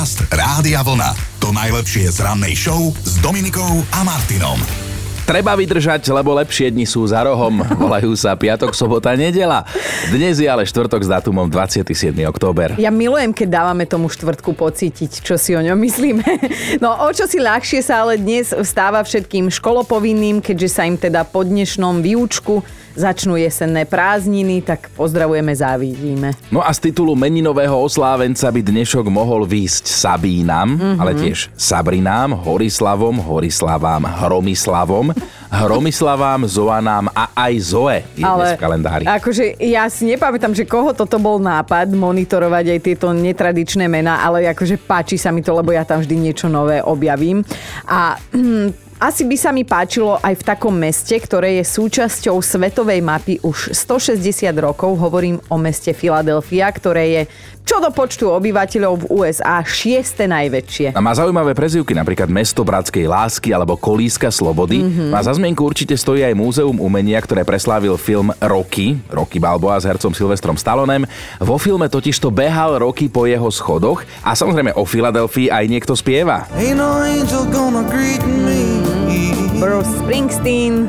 Podcast Rádia Vlna. To najlepšie z rannej show s Dominikou a Martinom. Treba vydržať, lebo lepšie dni sú za rohom. Volajú sa piatok, sobota, nedela. Dnes je ale štvrtok s dátumom 27. október. Ja milujem, keď dávame tomu štvrtku pocítiť, čo si o ňom myslíme. No o čo si ľahšie sa ale dnes vstáva všetkým školopovinným, keďže sa im teda po dnešnom výučku začnú jesenné prázdniny, tak pozdravujeme, závidíme. No a z titulu meninového oslávenca by dnešok mohol výjsť Sabínam, mm-hmm. ale tiež Sabrinám, Horislavom, Horislavám, Hromislavom, Hromyslavám, Zoanám a aj Zoe je dnes v kalendári. Akože ja si nepamätám, že koho toto bol nápad monitorovať aj tieto netradičné mená, ale akože páči sa mi to, lebo ja tam vždy niečo nové objavím. A asi by sa mi páčilo aj v takom meste, ktoré je súčasťou svetovej mapy už 160 rokov. Hovorím o meste Filadelfia, ktoré je čo do počtu obyvateľov v USA šieste najväčšie. A má zaujímavé prezývky, napríklad Mesto bratskej lásky alebo Kolíska slobody. Mm-hmm. A za zmienku určite stojí aj Múzeum umenia, ktoré preslávil film Rocky, Rocky Balboa s hercom Silvestrom Stallonem. Vo filme totiž to behal Rocky po jeho schodoch a samozrejme o Filadelfii aj niekto spieva. Ain't no angel gonna greet me. Bruce Springsteen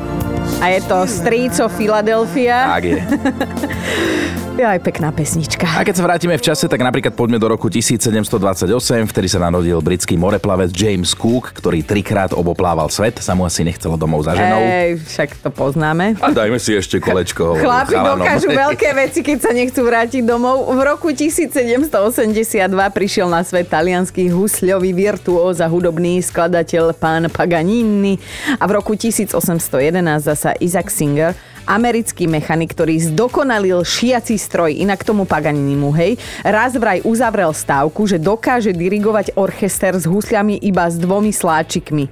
a je to Stríco Philadelphia. Tak je. Je aj pekná pesnička. A keď sa vrátime v čase, tak napríklad poďme do roku 1728, vtedy sa narodil britský moreplavec James Cook, ktorý trikrát oboplával svet, sa mu asi nechcelo domov za ženou. Ej, však to poznáme. A dajme si ešte kolečko. Chlapi dokážu veľké veci, keď sa nechcú vrátiť domov. V roku 1782 prišiel na svet talianský husľový virtuóz a hudobný skladateľ pán Paganini a v roku 1811 zasa Isaac Singer americký mechanik, ktorý zdokonalil šiaci stroj, inak tomu Paganinimu, hej, raz vraj uzavrel stávku, že dokáže dirigovať orchester s husľami iba s dvomi sláčikmi.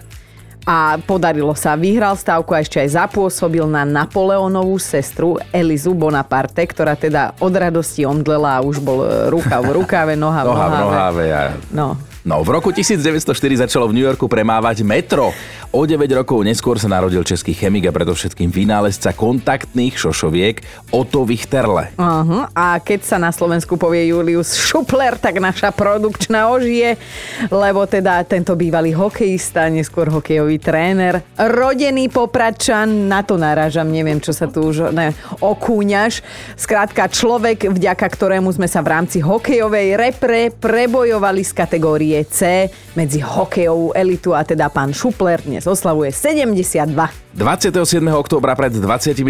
A podarilo sa. Vyhral stávku a ešte aj zapôsobil na Napoleónovú sestru Elizu Bonaparte, ktorá teda od radosti omdlela a už bol ruka v rukave, noha v Noha v nohave. nohave. Ja. No, No, v roku 1904 začalo v New Yorku premávať metro. O 9 rokov neskôr sa narodil český chemik a predovšetkým vynálezca kontaktných šošoviek Otto Wichterle. Uh-huh. A keď sa na Slovensku povie Julius Šupler, tak naša produkčná ožije, lebo teda tento bývalý hokejista, neskôr hokejový tréner, rodený popračan, na to narážam, neviem, čo sa tu už ne, okúňaš. Skrátka človek, vďaka ktorému sme sa v rámci hokejovej repre prebojovali z kategórie C medzi hokejovú elitu a teda pán Šupler dnes oslavuje 72. 27. októbra pred 25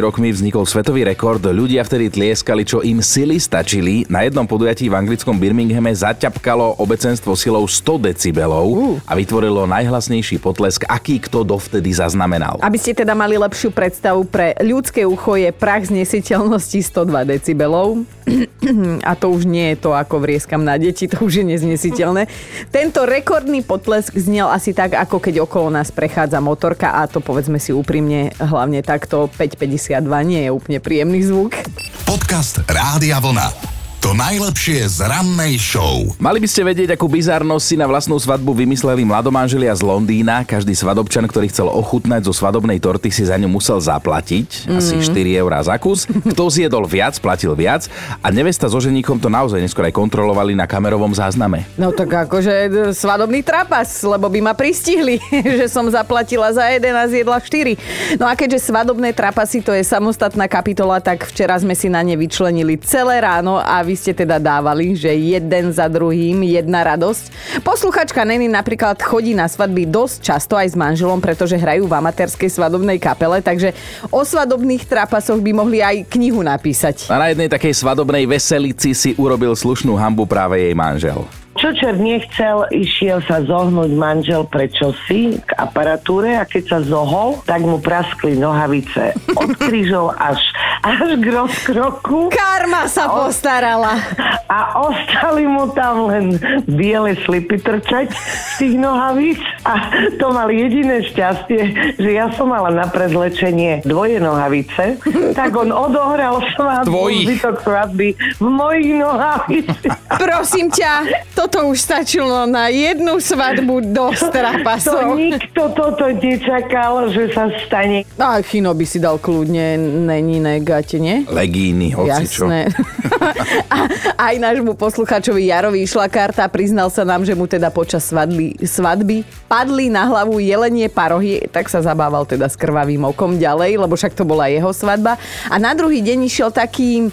rokmi vznikol svetový rekord. Ľudia vtedy tlieskali, čo im sily stačili. Na jednom podujatí v anglickom Birminghame zaťapkalo obecenstvo silou 100 decibelov a vytvorilo najhlasnejší potlesk, aký kto dovtedy zaznamenal. Aby ste teda mali lepšiu predstavu, pre ľudské ucho je prach znesiteľnosti 102 decibelov. A to už nie je to, ako vrieskam na deti, to už je neznesiteľné. Tento rekordný potlesk znel asi tak, ako keď okolo nás prechádza motorka a to povedzme si úprimne, hlavne takto 552 nie je úplne príjemný zvuk. Podcast Rádia Vlna. To najlepšie z rannej show. Mali by ste vedieť, akú bizarnosť si na vlastnú svadbu vymysleli mladomanželia z Londýna. Každý svadobčan, ktorý chcel ochutnať zo svadobnej torty, si za ňu musel zaplatiť. Asi 4 eurá za kus. Kto zjedol viac, platil viac. A nevesta so ženíkom to naozaj neskôr aj kontrolovali na kamerovom zázname. No tak akože svadobný trapas, lebo by ma pristihli, že som zaplatila za jeden a zjedla 4. No a keďže svadobné trapasy to je samostatná kapitola, tak včera sme si na ne vyčlenili celé ráno a vy ste teda dávali, že jeden za druhým jedna radosť. Posluchačka Neny napríklad chodí na svadby dosť často aj s manželom, pretože hrajú v amatérskej svadobnej kapele, takže o svadobných trapasoch by mohli aj knihu napísať. A na jednej takej svadobnej veselici si urobil slušnú hambu práve jej manžel. Čo čer nechcel, išiel sa zohnúť manžel pre čosi k aparatúre a keď sa zohol, tak mu praskli nohavice od krížov až, až k rozkroku Karma sa postarala. a ostali mu tam len biele slipy trčať z tých nohavíc a to mal jediné šťastie, že ja som mala na prezlečenie dvoje nohavice, tak on odohral svadbu, zbytok svadby v mojich nohaviciach. Prosím ťa, toto toto už stačilo na jednu svadbu do To strapasov. nikto toto nečakal, že sa stane. A Chino by si dal kľudne neniné gate, nie? Legíny, hocičo. Jasné. a aj nášmu posluchačovi Jarovi išla karta, priznal sa nám, že mu teda počas svadby, svadby padli na hlavu jelenie parohy, tak sa zabával teda s krvavým okom ďalej, lebo však to bola jeho svadba. A na druhý deň išiel taký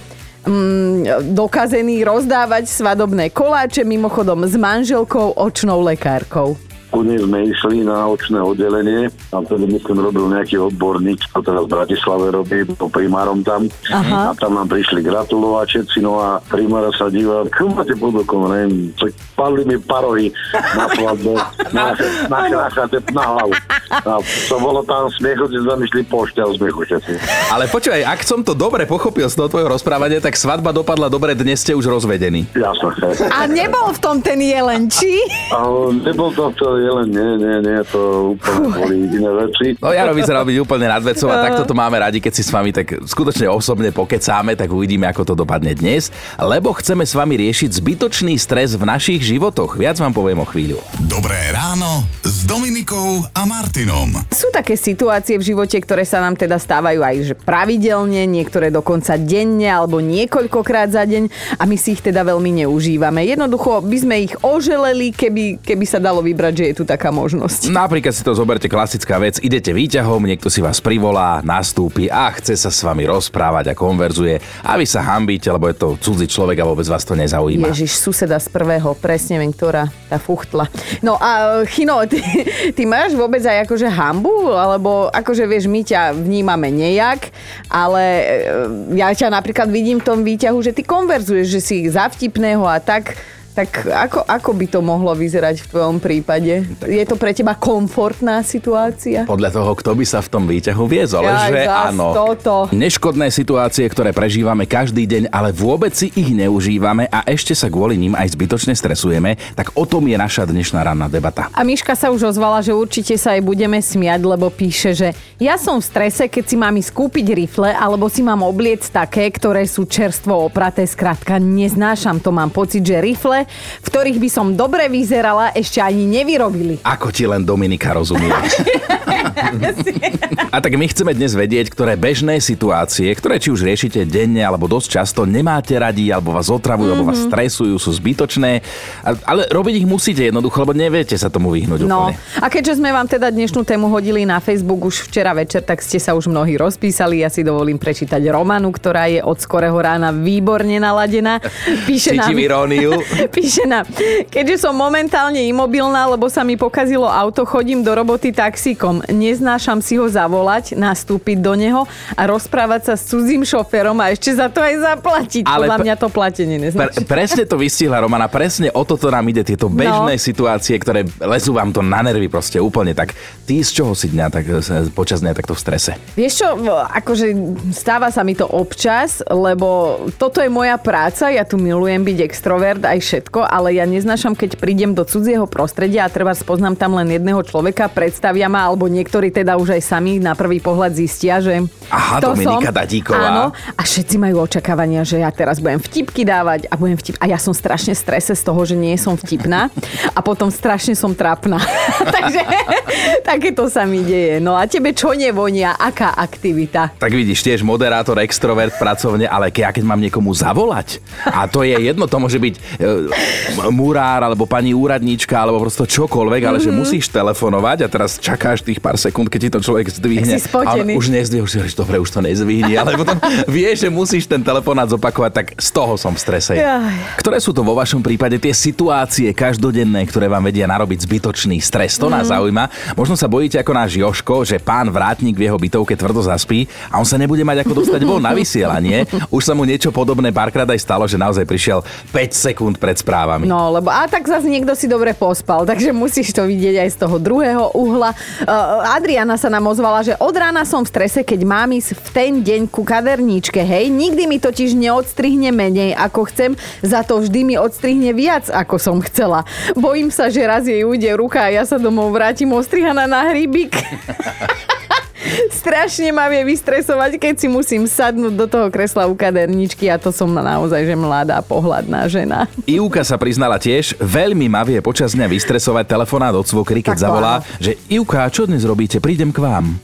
mm, dokazený rozdávať svadobné koláče, mimochodom s manželkou, očnou lekárkou. Ku nej sme išli na očné oddelenie a vtedy myslím robil nejaký odborník, čo teraz v Bratislave robí, po primárom tam. Aha. A tam nám prišli gratulovať všetci, no a primára sa díva, čo máte pod okom, neviem, co- padli mi parohy na svadbe, na, na, na, na, na hlavu. A to bolo tam smiechu, si zamyšli pošťa smiechu všetci. Ale počúvaj, ak som to dobre pochopil z toho tvojho rozprávania, tak svadba dopadla dobre, dnes ste už rozvedení. Jasné. A nebol v tom ten jelen, či? Nebol to to jelen, nie, nie, nie, to úplne boli iné veci. No Jaro vyzerá byť úplne nadvecov a takto to máme radi, keď si s vami tak skutočne osobne pokecáme, tak uvidíme, ako to dopadne dnes, lebo chceme s vami riešiť zbytočný stres v našich životoch. Viac vám poviem o chvíľu. Dobré ráno s Dominikou a Martinom. Sú také situácie v živote, ktoré sa nám teda stávajú aj že pravidelne, niektoré dokonca denne alebo niekoľkokrát za deň a my si ich teda veľmi neužívame. Jednoducho by sme ich oželeli, keby, keby sa dalo vybrať, že je tu taká možnosť. Napríklad si to zoberte klasická vec, idete výťahom, niekto si vás privolá, nastúpi a chce sa s vami rozprávať a konverzuje a vy sa hambíte, lebo je to cudzí človek a vôbec vás to nezaujíma. Ježiš, suseda z prvého, presne viem, ktorá tá fuchtla. No a Chino, ty, ty máš vôbec aj akože hambu? Alebo akože vieš, my ťa vnímame nejak, ale e, ja ťa napríklad vidím v tom výťahu, že ty konverzuješ, že si zavtipného a tak. Tak ako, ako by to mohlo vyzerať v tvojom prípade? Je to pre teba komfortná situácia? Podľa toho, kto by sa v tom výťahu viezol, Jaj, že áno. toto. Neškodné situácie, ktoré prežívame každý deň, ale vôbec si ich neužívame a ešte sa kvôli ním aj zbytočne stresujeme, tak o tom je naša dnešná ranná debata. A Miška sa už ozvala, že určite sa aj budeme smiať, lebo píše, že ja som v strese, keď si mám ísť kúpiť rifle, alebo si mám obliec také, ktoré sú čerstvo opraté. Skrátka, neznášam to, mám pocit, že rifle, v ktorých by som dobre vyzerala, ešte ani nevyrobili. Ako ti len Dominika rozumie. A tak my chceme dnes vedieť, ktoré bežné situácie, ktoré či už riešite denne alebo dosť často, nemáte radi, alebo vás otravujú, alebo vás stresujú, sú zbytočné. Ale robiť ich musíte jednoducho, lebo neviete sa tomu vyhnúť No, úplne. a keďže sme vám teda dnešnú tému hodili na Facebook už včera večer, tak ste sa už mnohí rozpísali. Ja si dovolím prečítať Romanu, ktorá je od skorého rána výborne naladená. Píše nám, Cítim iróniu. Píše nám, keďže som momentálne imobilná, lebo sa mi pokazilo auto, chodím do roboty taxíkom. Neznášam si ho zavolať, nastúpiť do neho a rozprávať sa s cudzím šoférom a ešte za to aj zaplatiť. Ale Podľa pre- mňa to platenie Pre, neznačí. presne to vystihla Romana, presne o toto nám ide, tieto bežné No. situácie, ktoré lezú vám to na nervy proste úplne tak. Ty z čoho si dňa tak, e, počas dňa takto v strese? Vieš čo, akože stáva sa mi to občas, lebo toto je moja práca, ja tu milujem byť extrovert aj všetko, ale ja neznášam, keď prídem do cudzieho prostredia a treba spoznám tam len jedného človeka, predstavia ma, alebo niektorí teda už aj sami na prvý pohľad zistia, že Aha, kto Dominika som. Dadíková. Áno, a všetci majú očakávania, že ja teraz budem vtipky dávať a budem vtip... A ja som strašne strese z toho, že nie som vtipná a potom strašne som trápna. Takže takéto sa mi deje. No a tebe čo nevonia? Aká aktivita? Tak vidíš, tiež moderátor, extrovert pracovne, ale ja keď mám niekomu zavolať, a to je jedno, to môže byť e, murár, alebo pani úradníčka, alebo prosto čokoľvek, ale že musíš telefonovať a teraz čakáš tých pár sekúnd, keď ti to človek zdvihne. A on už nezdvihne, už si hovoríš, dobre, už to nezvihni, ale potom vieš, že musíš ten telefonát zopakovať, tak z toho som v strese. Ktoré sú to vo vašom prípade tie situácie každodenné, ktoré vám vedia narobiť zbytočný stres? To Mhm. nás zaujíma. Možno sa bojíte ako náš Joško, že pán vrátnik v jeho bytovke tvrdo zaspí a on sa nebude mať ako dostať von na vysielanie. Už sa mu niečo podobné párkrát aj stalo, že naozaj prišiel 5 sekúnd pred správami. No, lebo a tak zase niekto si dobre pospal, takže musíš to vidieť aj z toho druhého uhla. Uh, Adriana sa nám ozvala, že od rána som v strese, keď mám ísť v ten deň ku kaderníčke, hej. Nikdy mi totiž neodstrihne menej, ako chcem, za to vždy mi odstrihne viac, ako som chcela. Bojím sa, že raz jej ujde ruka a ja sa domov vrátim ostrihaná na hríbik. Strašne ma vie vystresovať, keď si musím sadnúť do toho kresla u kaderničky a to som naozaj, že mladá, pohľadná žena. Ivka sa priznala tiež, veľmi ma vie počas dňa vystresovať telefonát od svokry, keď Tak zavolá, áno. že Ivka, čo dnes robíte, prídem k vám.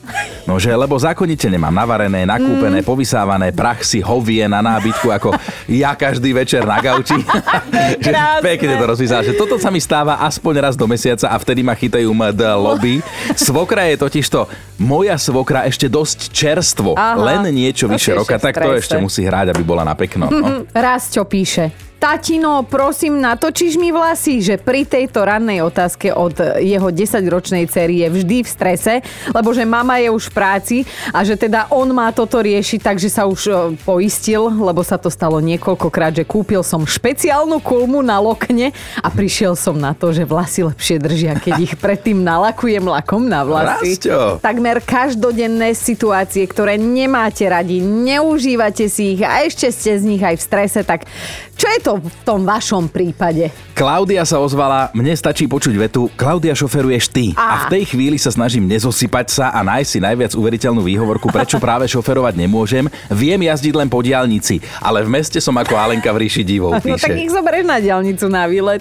No že, lebo zákonite nemám navarené, nakúpené, Mm. povysávané, prach si hovie na nábytku, ako ja každý večer na gauči. že pekne to rozpísala, že toto sa mi stáva aspoň raz do mesiaca a vtedy ma chytajú md lobby. Svokra je totiž to moja svokra ešte dosť čerstvo, Aha. len niečo vyše roka, tak to ešte musí hrať, aby bola na pekno. No. Rásťo píše. Tatino, prosím, natočíš mi vlasy, že pri tejto rannej otázke od jeho 10-ročnej cery je vždy v strese, lebo že mama je už v práci a že teda on má toto riešiť, takže sa už e, poistil, lebo sa to stalo niekoľkokrát, že kúpil som špeciálnu kulmu na lokne a prišiel som na to, že vlasy lepšie držia, keď ich predtým nalakujem lakom na vlasy. Rásťo. Takmer každodenné situácie, ktoré nemáte radi, neužívate si ich a ešte ste z nich aj v strese, tak čo je to v tom vašom prípade? Klaudia sa ozvala, mne stačí počuť vetu, Klaudia šoferuješ ty. A Á. v tej chvíli sa snažím nezosypať sa a nájsť si najviac uveriteľnú výhovorku, prečo práve šoferovať nemôžem. Viem jazdiť len po diálnici, ale v meste som ako Alenka v ríši divov, No tak píše. ich zoberieš na diálnicu na výlet.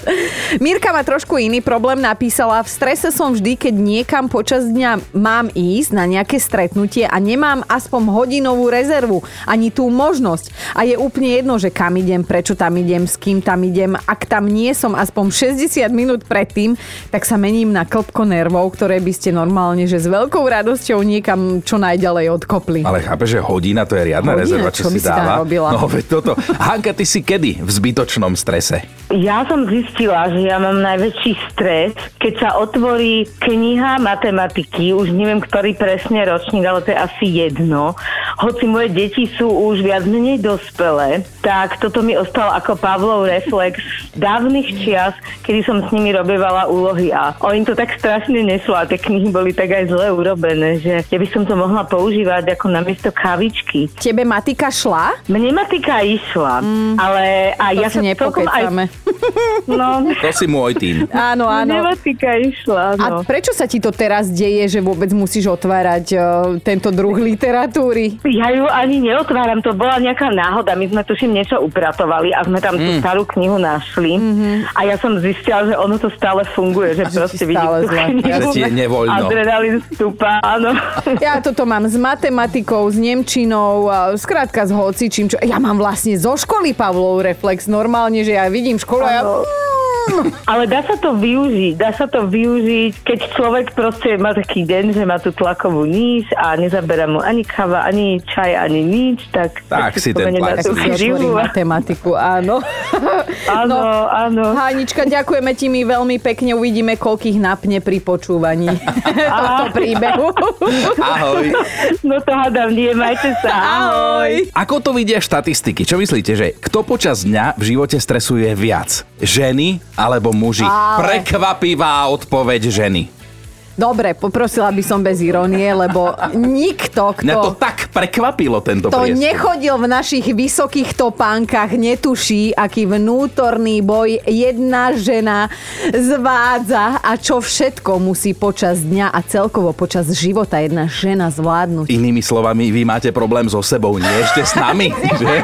Mirka má trošku iný problém, napísala, v strese som vždy, keď niekam počas dňa mám ísť na nejaké stretnutie a nemám aspoň hodinovú rezervu, ani tú možnosť. A je úplne jedno, že kam idem, prečo tam idem, s kým tam idem. Ak tam nie som aspoň 60 minút predtým, tak sa mením na klopko nervov, ktoré by ste normálne, že s veľkou radosťou niekam čo najďalej odkopli. Ale chápe, že hodina to je riadna Hodina? rezerva, čo, Čo si dáva. robila? No veď toto. Hanka, ty si kedy v zbytočnom strese? Ja som zistila, že ja mám najväčší stres, keď sa otvorí kniha matematiky, už neviem, ktorý presne ročník, ale to je asi jedno. Hoci moje deti sú už viac menej dospelé, tak toto mi ostalo ako Pavlov reflex dávnych čias, kedy som s nimi robievala úlohy a oni to tak strašne nešlo a tie knihy boli tak aj zle urobené, že ja by som to mohla používať ako namiesto kavičky. Tebe matika šla? Mne matika išla, ale a To ja sa celkom aj... No, To si môj tým. Áno, áno. Nematika išla, A no. prečo sa ti to teraz deje, že vôbec musíš otvárať uh, tento druh literatúry? Ja ju ani neotváram, to bola nejaká náhoda. My sme tuším niečo upratovali a sme tam tú starú knihu našli. A ja som zistila, že ono to stále funguje, že Že proste vidíš stále tú knihu. Že ti je nevoľno. Adrenalín stúpa, áno. Ja toto mám s matematikou, s nemčinou, skrátka s hocičím. Čo... Ja mám vlastne zo školy Pavlov reflex. Normálne, že ja vidím školu a ja... Ale dá sa to využiť, dá sa to využiť, keď človek proste má taký deň, že má tú tlakovú níž a nezabera mu ani káva, ani čaj, ani nič, tak... Tak si ten tlak Tak si matematiku, áno. Áno, áno. Hanička, ďakujeme ti mi veľmi pekne. Uvidíme, koľkých napne pri počúvaní tohto príbehu. Ahoj. No to hádam, nie, majte sa. Ahoj. Ako to vidia štatistiky? Čo myslíte, že kto počas dňa v živote stresuje viac? Ženy alebo muži? Ale- Prekvapivá odpoveď ženy. Dobre, poprosila by som bez irónie, lebo nikto, kto... Mňa to tak prekvapilo tento To nechodil v našich vysokých topánkach, netuší, aký vnútorný boj jedna žena zvádza a čo všetko musí počas dňa a celkovo počas života jedna žena zvládnuť. Inými slovami, vy máte problém so sebou, nie ešte s nami. že?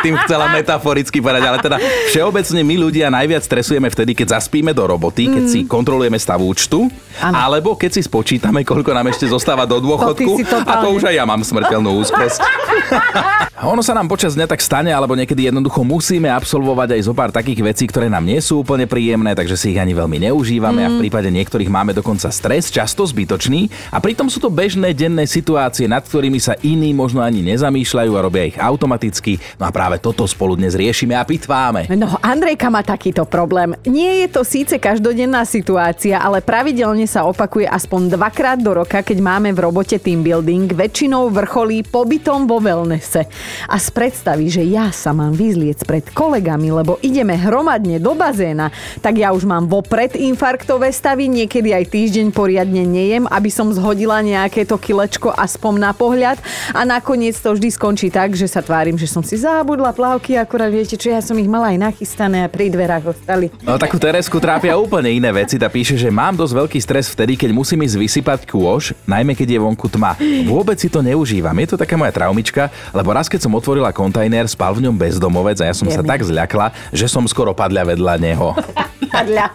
tým chcela metaforicky povedať, ale teda všeobecne my ľudia najviac stresujeme vtedy, keď zaspíme do roboty, keď si kontrolujeme stav účtu, Áno. alebo keď si spočítame, koľko nám ešte zostáva do dôchodku. si a to už aj ja mám smrteľnú úzkosť. Ono sa nám počas dňa tak stane, alebo niekedy jednoducho musíme absolvovať aj zo pár takých vecí, ktoré nám nie sú úplne príjemné, takže si ich ani veľmi neužívame a v prípade niektorých máme dokonca stres, často zbytočný a pritom sú to bežné denné situácie, nad ktorými sa iní možno ani nezamýšľajú a robia ich automaticky. No a práve toto spolu dnes riešime a pitváme. No, Andrejka má takýto problém. Nie je to síce každodenná situácia, ale pravidelne sa opakuje aspoň dvakrát do roka, keď máme v robote team building, väčšinou vrcholí pobytom vo wellnesse. A z predstavy, že ja sa mám vyzliec pred kolegami, lebo ideme hromadne do bazéna, tak ja už mám vopred infarktové stavy, niekedy aj týždeň poriadne nejem, aby som zhodila nejaké to kilečko aspoň na pohľad a nakoniec to vždy skončí tak, že sa tvárim, že som si zabudla plavky, akurát viete, čo ja som ich mala aj nachystané a pri dverách ostali. No takú Teresku trápia úplne iné veci. Tá píše, že mám dosť veľký stres vtedy, keď musím ísť vysypať kôž, najmä keď je vonku tma. Vôbec si to neužívam. Je to taká moja traumička, lebo raz keď som otvorila kontajner, spal v ňom bezdomovec a ja som sa Jemne. tak zľakla, že som skoro padľa vedľa neho. Padľa.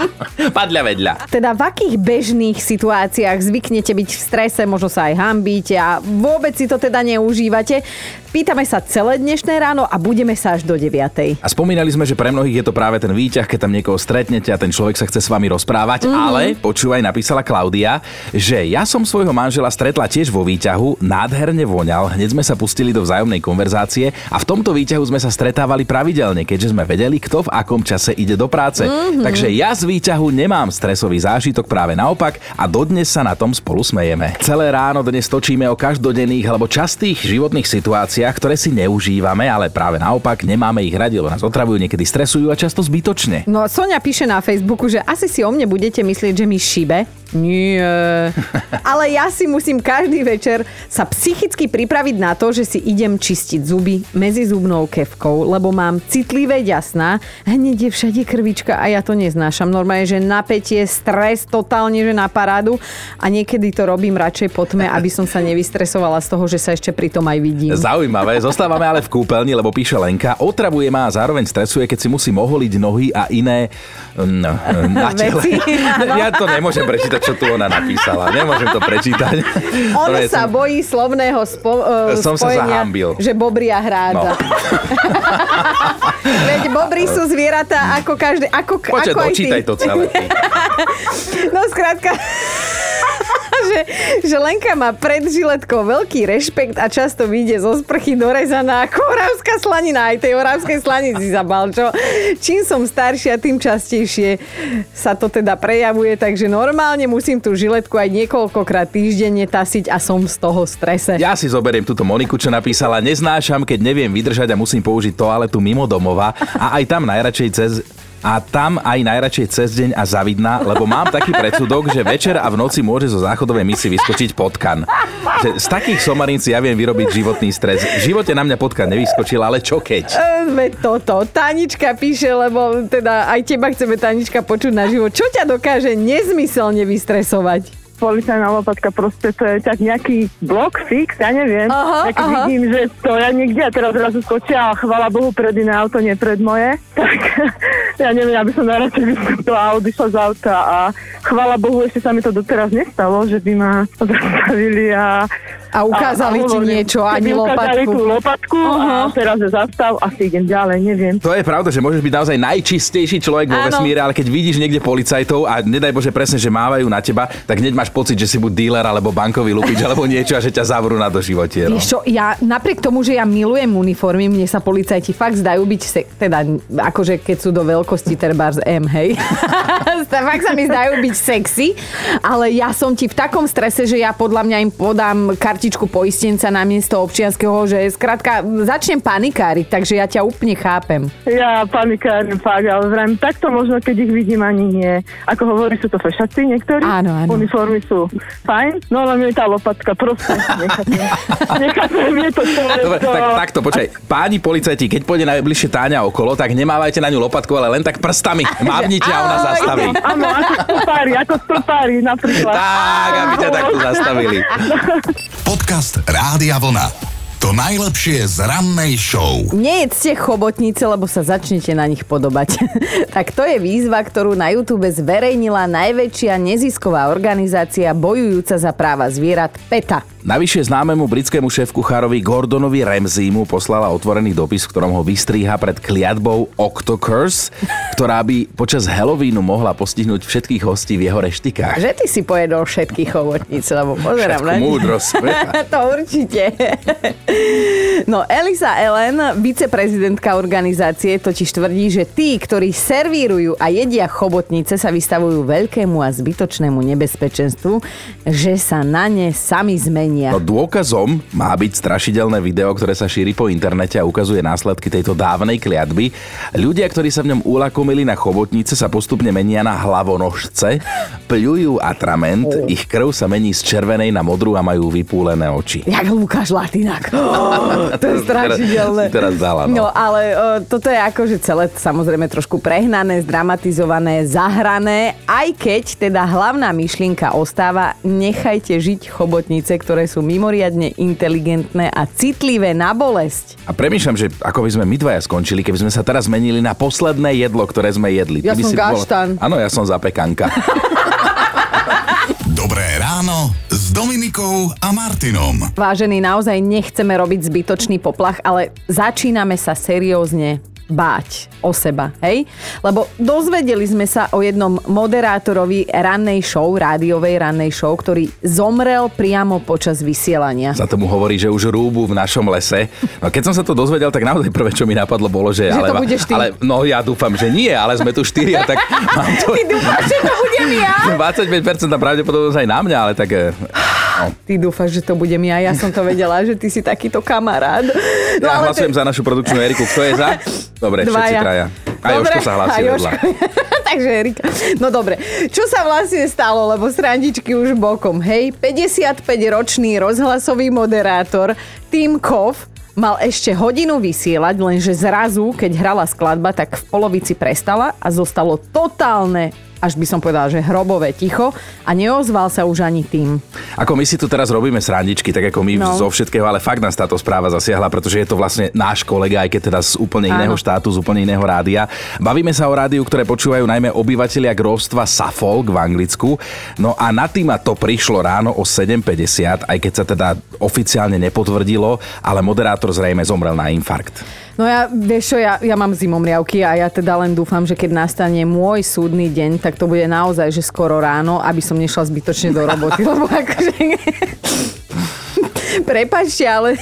padľa vedľa. Teda v akých bežných situáciách zvyknete byť v strese, možno sa aj hambíte a vôbec si to teda neužívate? Pýtame sa celé dnešné ráno a budeme sa až do 9. A spomínali sme, že pre mnohých je to práve ten výťah, keď tam niekoho stretnete a ten človek sa chce s vami rozprávať, mm-hmm. ale počúvaj, napísala Klaudia, že ja som svojho manžela stretla tiež vo výťahu, nádherne voňal, hneď sme sa pustili do vzájomnej konverzácie a v tomto výťahu sme sa stretávali pravidelne, keďže sme vedeli, kto v akom čase ide do práce. Mm-hmm. Takže ja z výťahu nemám stresový zážitok, práve naopak a dodnes sa na tom spolu smejeme. Celé ráno dnes točíme o každodenných alebo častých životných situáciách, ktoré si neužívame, ale práve naopak nemáme ich radi, lebo nás otravujú, niekedy stresujú a často zbytočne. No Sonia píše na Facebooku, že asi si o mne budete myslieť, že mi šibe. Nie. Ale ja si musím každý večer sa psychicky pripraviť na to, že si idem čistiť zuby medzi zubnou kevkou, lebo mám citlivé ďasná, hneď je všade krvička a ja to neznášam. Normálne, že napätie, stres, totálne, že na parádu a niekedy to robím radšej po tme, aby som sa nevystresovala z toho, že sa ešte pri tom aj vidím. Zaujímavé, zostávame ale v kúpeľni, lebo píše Lenka, otravuje ma a zároveň stresuje, keď si musím oholiť nohy a iné no, na tele. Veci, ja to nemôžem prečítať, čo tu ona napísala. Nemôžem to prečítať. On je- sa bojí slovného spo, uh, Som sa spojenia, zahambil. že bobria hrádza. No. Veď bobry sú zvieratá ako každé, ako, Počkaj, ako dočítaj to celé. No skrátka, že, že Lenka má pred žiletkou veľký rešpekt a často vyjde zo sprchy dorezaná ako oravská slanina. Aj tej oravskej slanici zabal, čo? Čím som staršia, tým častejšie sa to teda prejavuje, takže normálne musím tú žiletku aj niekoľkokrát týždenne tasiť a som z toho strese. Ja si zoberiem túto Moniku, čo napísala. Neznášam, keď neviem vydržať a musím použiť toaletu mimo domova a aj tam najradšej cez a tam aj najradšej cez deň a zavidná, lebo mám taký predsudok, že večer a v noci môže zo záchodovej misy vyskočiť potkan. Že z takých somarín si ja viem vyrobiť životný stres. V živote na mňa potkan nevyskočil, ale čo keď? E, Veď toto. Tanička píše, lebo teda aj teba chceme Tanička počuť na život. Čo ťa dokáže nezmyselne vystresovať? Policajná lopatka, proste to je tak nejaký blok fix, ja neviem. Aha, tak aha. vidím, že stoja niekde a teraz zrazu skočia a chvala Bohu pred iné auto, nie pred moje. Tak ja neviem, aby som najradšej vystúpila a odišla z auta a chvala Bohu, ešte sa mi to doteraz nestalo, že by ma zastavili a A ukázali a, a ti hovorím, niečo, ani ukázali lopatku. tú lopatku Aha. a teraz je zastav a si idem ďalej, neviem. To je pravda, že môžeš byť naozaj najčistejší človek vo vesmíre, ale keď vidíš niekde policajtov a nedaj Bože presne, že mávajú na teba, tak hneď máš pocit, že si buď dealer alebo bankový lupič alebo niečo a že ťa zavrú na doživotie. No. Čo, ja napriek tomu, že ja milujem uniformy, mne sa policajti fakt zdajú byť, se- teda akože keď sú do veľkosti terbárs M, hej. fakt sa mi zdajú byť sexy, ale ja som ti v takom strese, že ja podľa mňa im podám kartičku poistenca na miesto občianského, že skrátka začnem panikáriť, takže ja ťa úplne chápem. Ja panikárne fakt, ale vrajím, takto možno, keď ich vidím, ani nie. Ako hovorí, sú to fešaci niektorí. Áno, áno. Uniformy sú fajn, no ale mi je tá lopatka proste. Nechápem, nechápem, je to Dobre, tak, takto, počkaj. Páni policajti, keď pôjde najbližšie Táňa okolo, tak nemávajte na ňu lopatku, ale len tak prstami. Mávnite a ona zastaví. Áno, ako stopári, ako stopári napríklad. Tak, aby ťa takto zastavili. Podcast Rádia Vlna. To najlepšie z rannej show. Nejedzte chobotnice, lebo sa začnete na nich podobať. tak to je výzva, ktorú na YouTube zverejnila najväčšia nezisková organizácia bojujúca za práva zvierat PETA. Navyše známemu britskému šéf-kuchárovi Gordonovi Ramseymu poslala otvorený dopis, v ktorom ho vystríha pred kliatbou Octocurse, ktorá by počas Halloweenu mohla postihnúť všetkých hostí v jeho reštikách. Že ty si pojedol všetky chobotnice, lebo pozerám Všetku na múdrosť to určite. No, Elisa Ellen, viceprezidentka organizácie, totiž tvrdí, že tí, ktorí servírujú a jedia chobotnice, sa vystavujú veľkému a zbytočnému nebezpečenstvu, že sa na ne sami zmenia. Menia. No dôkazom má byť strašidelné video, ktoré sa šíri po internete a ukazuje následky tejto dávnej kliatby. Ľudia, ktorí sa v ňom ulakomili na chobotnice, sa postupne menia na hlavonožce, pľujú atrament, ich krv sa mení z červenej na modrú a majú vypúlené oči. Jak Lukáš Latinák. Oh, to je strašidelné. Teraz dala, no. No ale uh, toto je akože celé samozrejme trošku prehnané, zdramatizované, zahrané, aj keď teda hlavná myšlienka ostáva, nechajte žiť chobotnice, ktoré sú mimoriadne inteligentné a citlivé na bolesť. A premýšľam, že ako by sme my dvaja skončili, keby sme sa teraz menili na posledné jedlo, ktoré sme jedli. Ja Ty som bola- gaštan. Áno, ja som zapekanka. Dobré ráno s Dominikou a Martinom. Vážení, naozaj nechceme robiť zbytočný poplach, ale začíname sa seriózne báť o seba, hej? Lebo dozvedeli sme sa o jednom moderátorovi rannej show, rádiovej rannej show, ktorý zomrel priamo počas vysielania. Za tomu hovorí, že už rúbu v našom lese. No keď som sa to dozvedel, tak naozaj prvé, čo mi napadlo, bolo, že... Že ale, to budeš ty. ale, no ja dúfam, že nie, ale sme tu štyria, tak mám to... Ty dúfaš, že to budem ja? 25% pravdepodobnosť aj na mňa, ale tak... No. Ty dúfaš, že to budem ja? Ja som to vedela, že ty si takýto kamarát. No, Ja hlasujem te- za našu produkčnú Eriku. Kto je za? Dobre, všetci Dvaja. traja. A Jožko sa vedľa. Jožko. Takže Erika. No dobre, čo sa vlastne stalo, lebo srandičky už bokom, hej? 55-ročný rozhlasový moderátor Tim Kov mal ešte hodinu vysielať, lenže zrazu, keď hrala skladba, tak v polovici prestala a zostalo totálne až by som povedala, že hrobové ticho a neozval sa už ani tým. Ako my si tu teraz robíme srandičky, tak ako my No. zo všetkého, ale fakt nás táto správa zasiahla, pretože je to vlastne náš kolega, aj keď teda z úplne iného Áno. štátu, z úplne iného rádia. Bavíme sa o rádiu, ktoré počúvajú najmä obyvatelia grófstva Suffolk v Anglicku. No a na týma to prišlo ráno o 7.50, aj keď sa teda oficiálne nepotvrdilo, ale moderátor zrejme zomrel na infarkt. No ja, vieš čo, ja, ja mám zimomriavky a ja teda len dúfam, že keď nastane môj súdny deň, tak to bude naozaj, že skoro ráno, aby som nešla zbytočne do roboty, lebo akože... Prepačte, ale...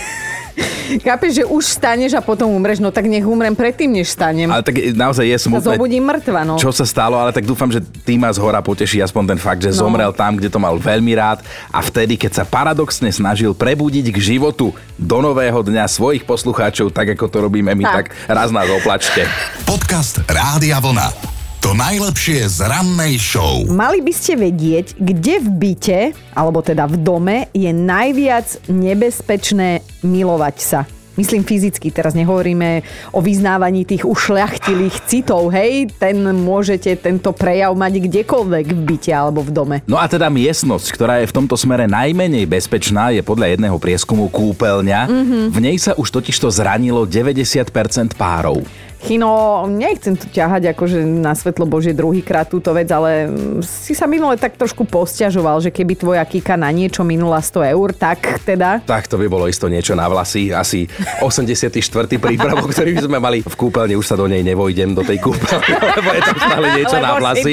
Chápeš, že už staneš a potom umreš, no tak nech umrem predtým, než stanem. Ale tak naozaj je Sa smutné. zobudím mŕtva, no. čo sa stalo, ale tak dúfam, že tým ma z hora poteší aspoň ten fakt, že No. zomrel tam, kde to mal veľmi rád a vtedy, keď sa paradoxne snažil prebudiť k životu do nového dňa svojich poslucháčov, tak ako to robíme my, tak, Tak. raz nás oplačte. Podcast Rádia Vlna. To najlepšie z rannej show. Mali by ste vedieť, kde v byte, alebo teda v dome, je najviac nebezpečné milovať sa. Myslím fyzicky, teraz nehovoríme o vyznávaní tých ušľachtilých citov, hej, ten môžete tento prejav mať kdekoľvek v byte alebo v dome. No a teda miestnosť, ktorá je v tomto smere najmenej bezpečná, je podľa jedného prieskumu kúpeľňa. Mhm. V nej sa už totižto zranilo 90% párov. Chino, nechcem tu ťahať akože na svetlo Božie druhýkrát túto vec, ale si sa minule tak trošku posťažoval, že keby tvoja kika na niečo minula 100 eur, tak teda... Tak to by bolo isto niečo na vlasy. Asi 84. prípravok, ktorý by sme mali v kúpeľni. Už sa do nej nevojdem, do tej kúpeľne, lebo je tam stále niečo na Lebo si vlasy.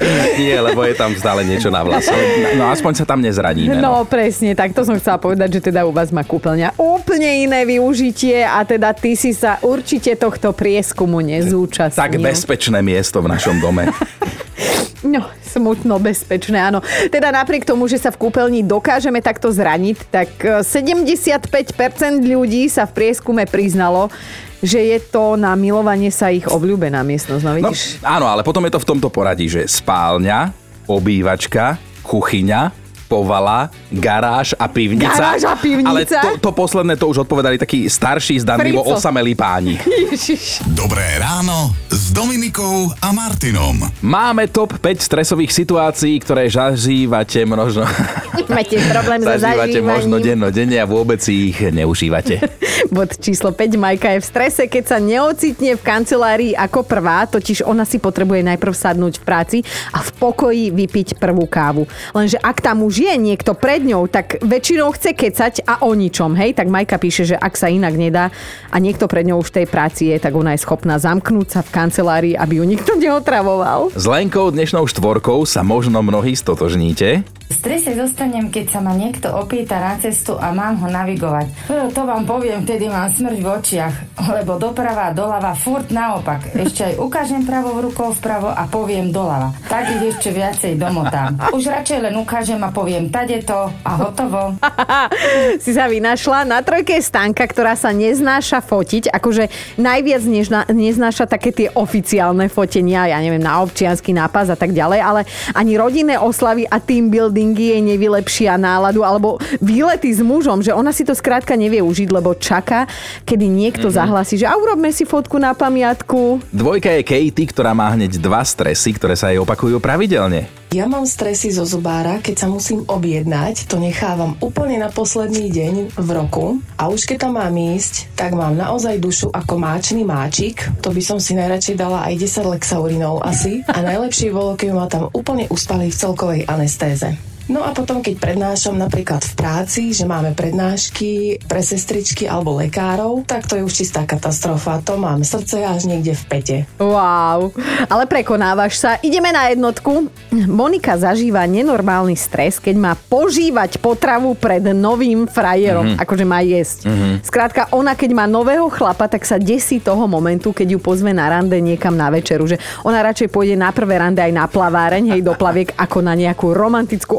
Nie, lebo je tam stále niečo na vlase. No aspoň sa tam nezraníme. No. No presne, tak to som chcela povedať, že teda u vás má kúpeľňa úplne iné využitie a teda ty si sa určite tohto prieskumu nezúčastnil. Tak bezpečné miesto v našom dome. No, smutno bezpečné, áno. Teda napriek tomu, že sa v kúpeľni dokážeme takto zraniť, tak e, 75% ľudí sa v prieskume priznalo, že je to na milovanie sa ich obľúbená miestnosť. No No, vidíš? áno, ale potom je to v tomto poradí, že spálňa, obývačka, kuchyňa, povala, garáž a pivnica. Garáž a pivnica? Ale to, to posledné to už odpovedali takí starší, zdanlivo osamelí páni. Ježiš. Dobré ráno s Dominikou a Martinom. Máme top 5 stresových situácií, ktoré zažívate možno... Máte problém so zažívate možno zažívaním. dennodenne a vôbec si ich neužívate. Bod číslo 5. Majka je v strese, keď sa neocitne v kancelárii ako prvá, totiž ona si potrebuje najprv sadnúť v práci a v pokoji vypiť prvú kávu. Lenže ak tam už je niekto pred ňou, tak väčšinou chce kecať a o ničom, hej? Tak Majka píše, že ak sa inak nedá a niekto pred ňou už v tej práci je, tak ona je schopná zamknúť sa v kancelárii, aby ju nikto neotravoval. S Lenkou dnešnou štvorkou sa možno mnohí stotožníte. V strese zostanem, keď sa ma niekto opýta na cestu a mám ho navigovať. To vám poviem, vtedy mám smrť v očiach, lebo doprava a doľava furt naopak. Ešte aj ukážem pravou rukou vpravo a poviem doľava. Tak ich ešte viacej domotám. Už radšej len ukážem a poviem tade to a hotovo. si sa vynašla. Na trojke je Stanka, ktorá sa neznáša fotiť. Akože najviac nežna, neznáša také tie oficiálne fotenia, ja neviem, na občiansky nápas a tak ďalej, ale ani rodinné oslavy a team buildingy jej nevylepšia náladu, alebo výlety s mužom, že ona si to skrátka nevie užiť, lebo čaká, kedy niekto mm-hmm. zahlasí, že a urobme si fotku na pamiatku. Dvojka je Katie, ktorá má hneď dva stresy, ktoré sa jej opakujú pravidelne. Ja mám stresy zo zubára, keď sa musím objednať, to nechávam úplne na posledný deň v roku. A už keď tam mám ísť, tak mám naozaj dušu ako máčný máčik, to by som si najradšej dala aj 10 lexaurinov asi. A najlepšie bolo, keď ma tam úplne uspali v celkovej anestéze. No a potom, keď prednášam napríklad v práci, že máme prednášky pre sestričky alebo lekárov, tak to je už čistá katastrofa. To mám srdce až niekde v pete. Wow, ale prekonávaš sa. Ideme na jednotku. Monika zažíva nenormálny stres, keď má požívať potravu pred novým frajerom, mm-hmm. akože má jesť. Mm-hmm. Skrátka, ona keď má nového chlapa, tak sa desí toho momentu, keď ju pozve na rande niekam na večeru, že ona radšej pôjde na prvé rande aj na plaváreň, hej, do plaviek, ako na nejakú romantickú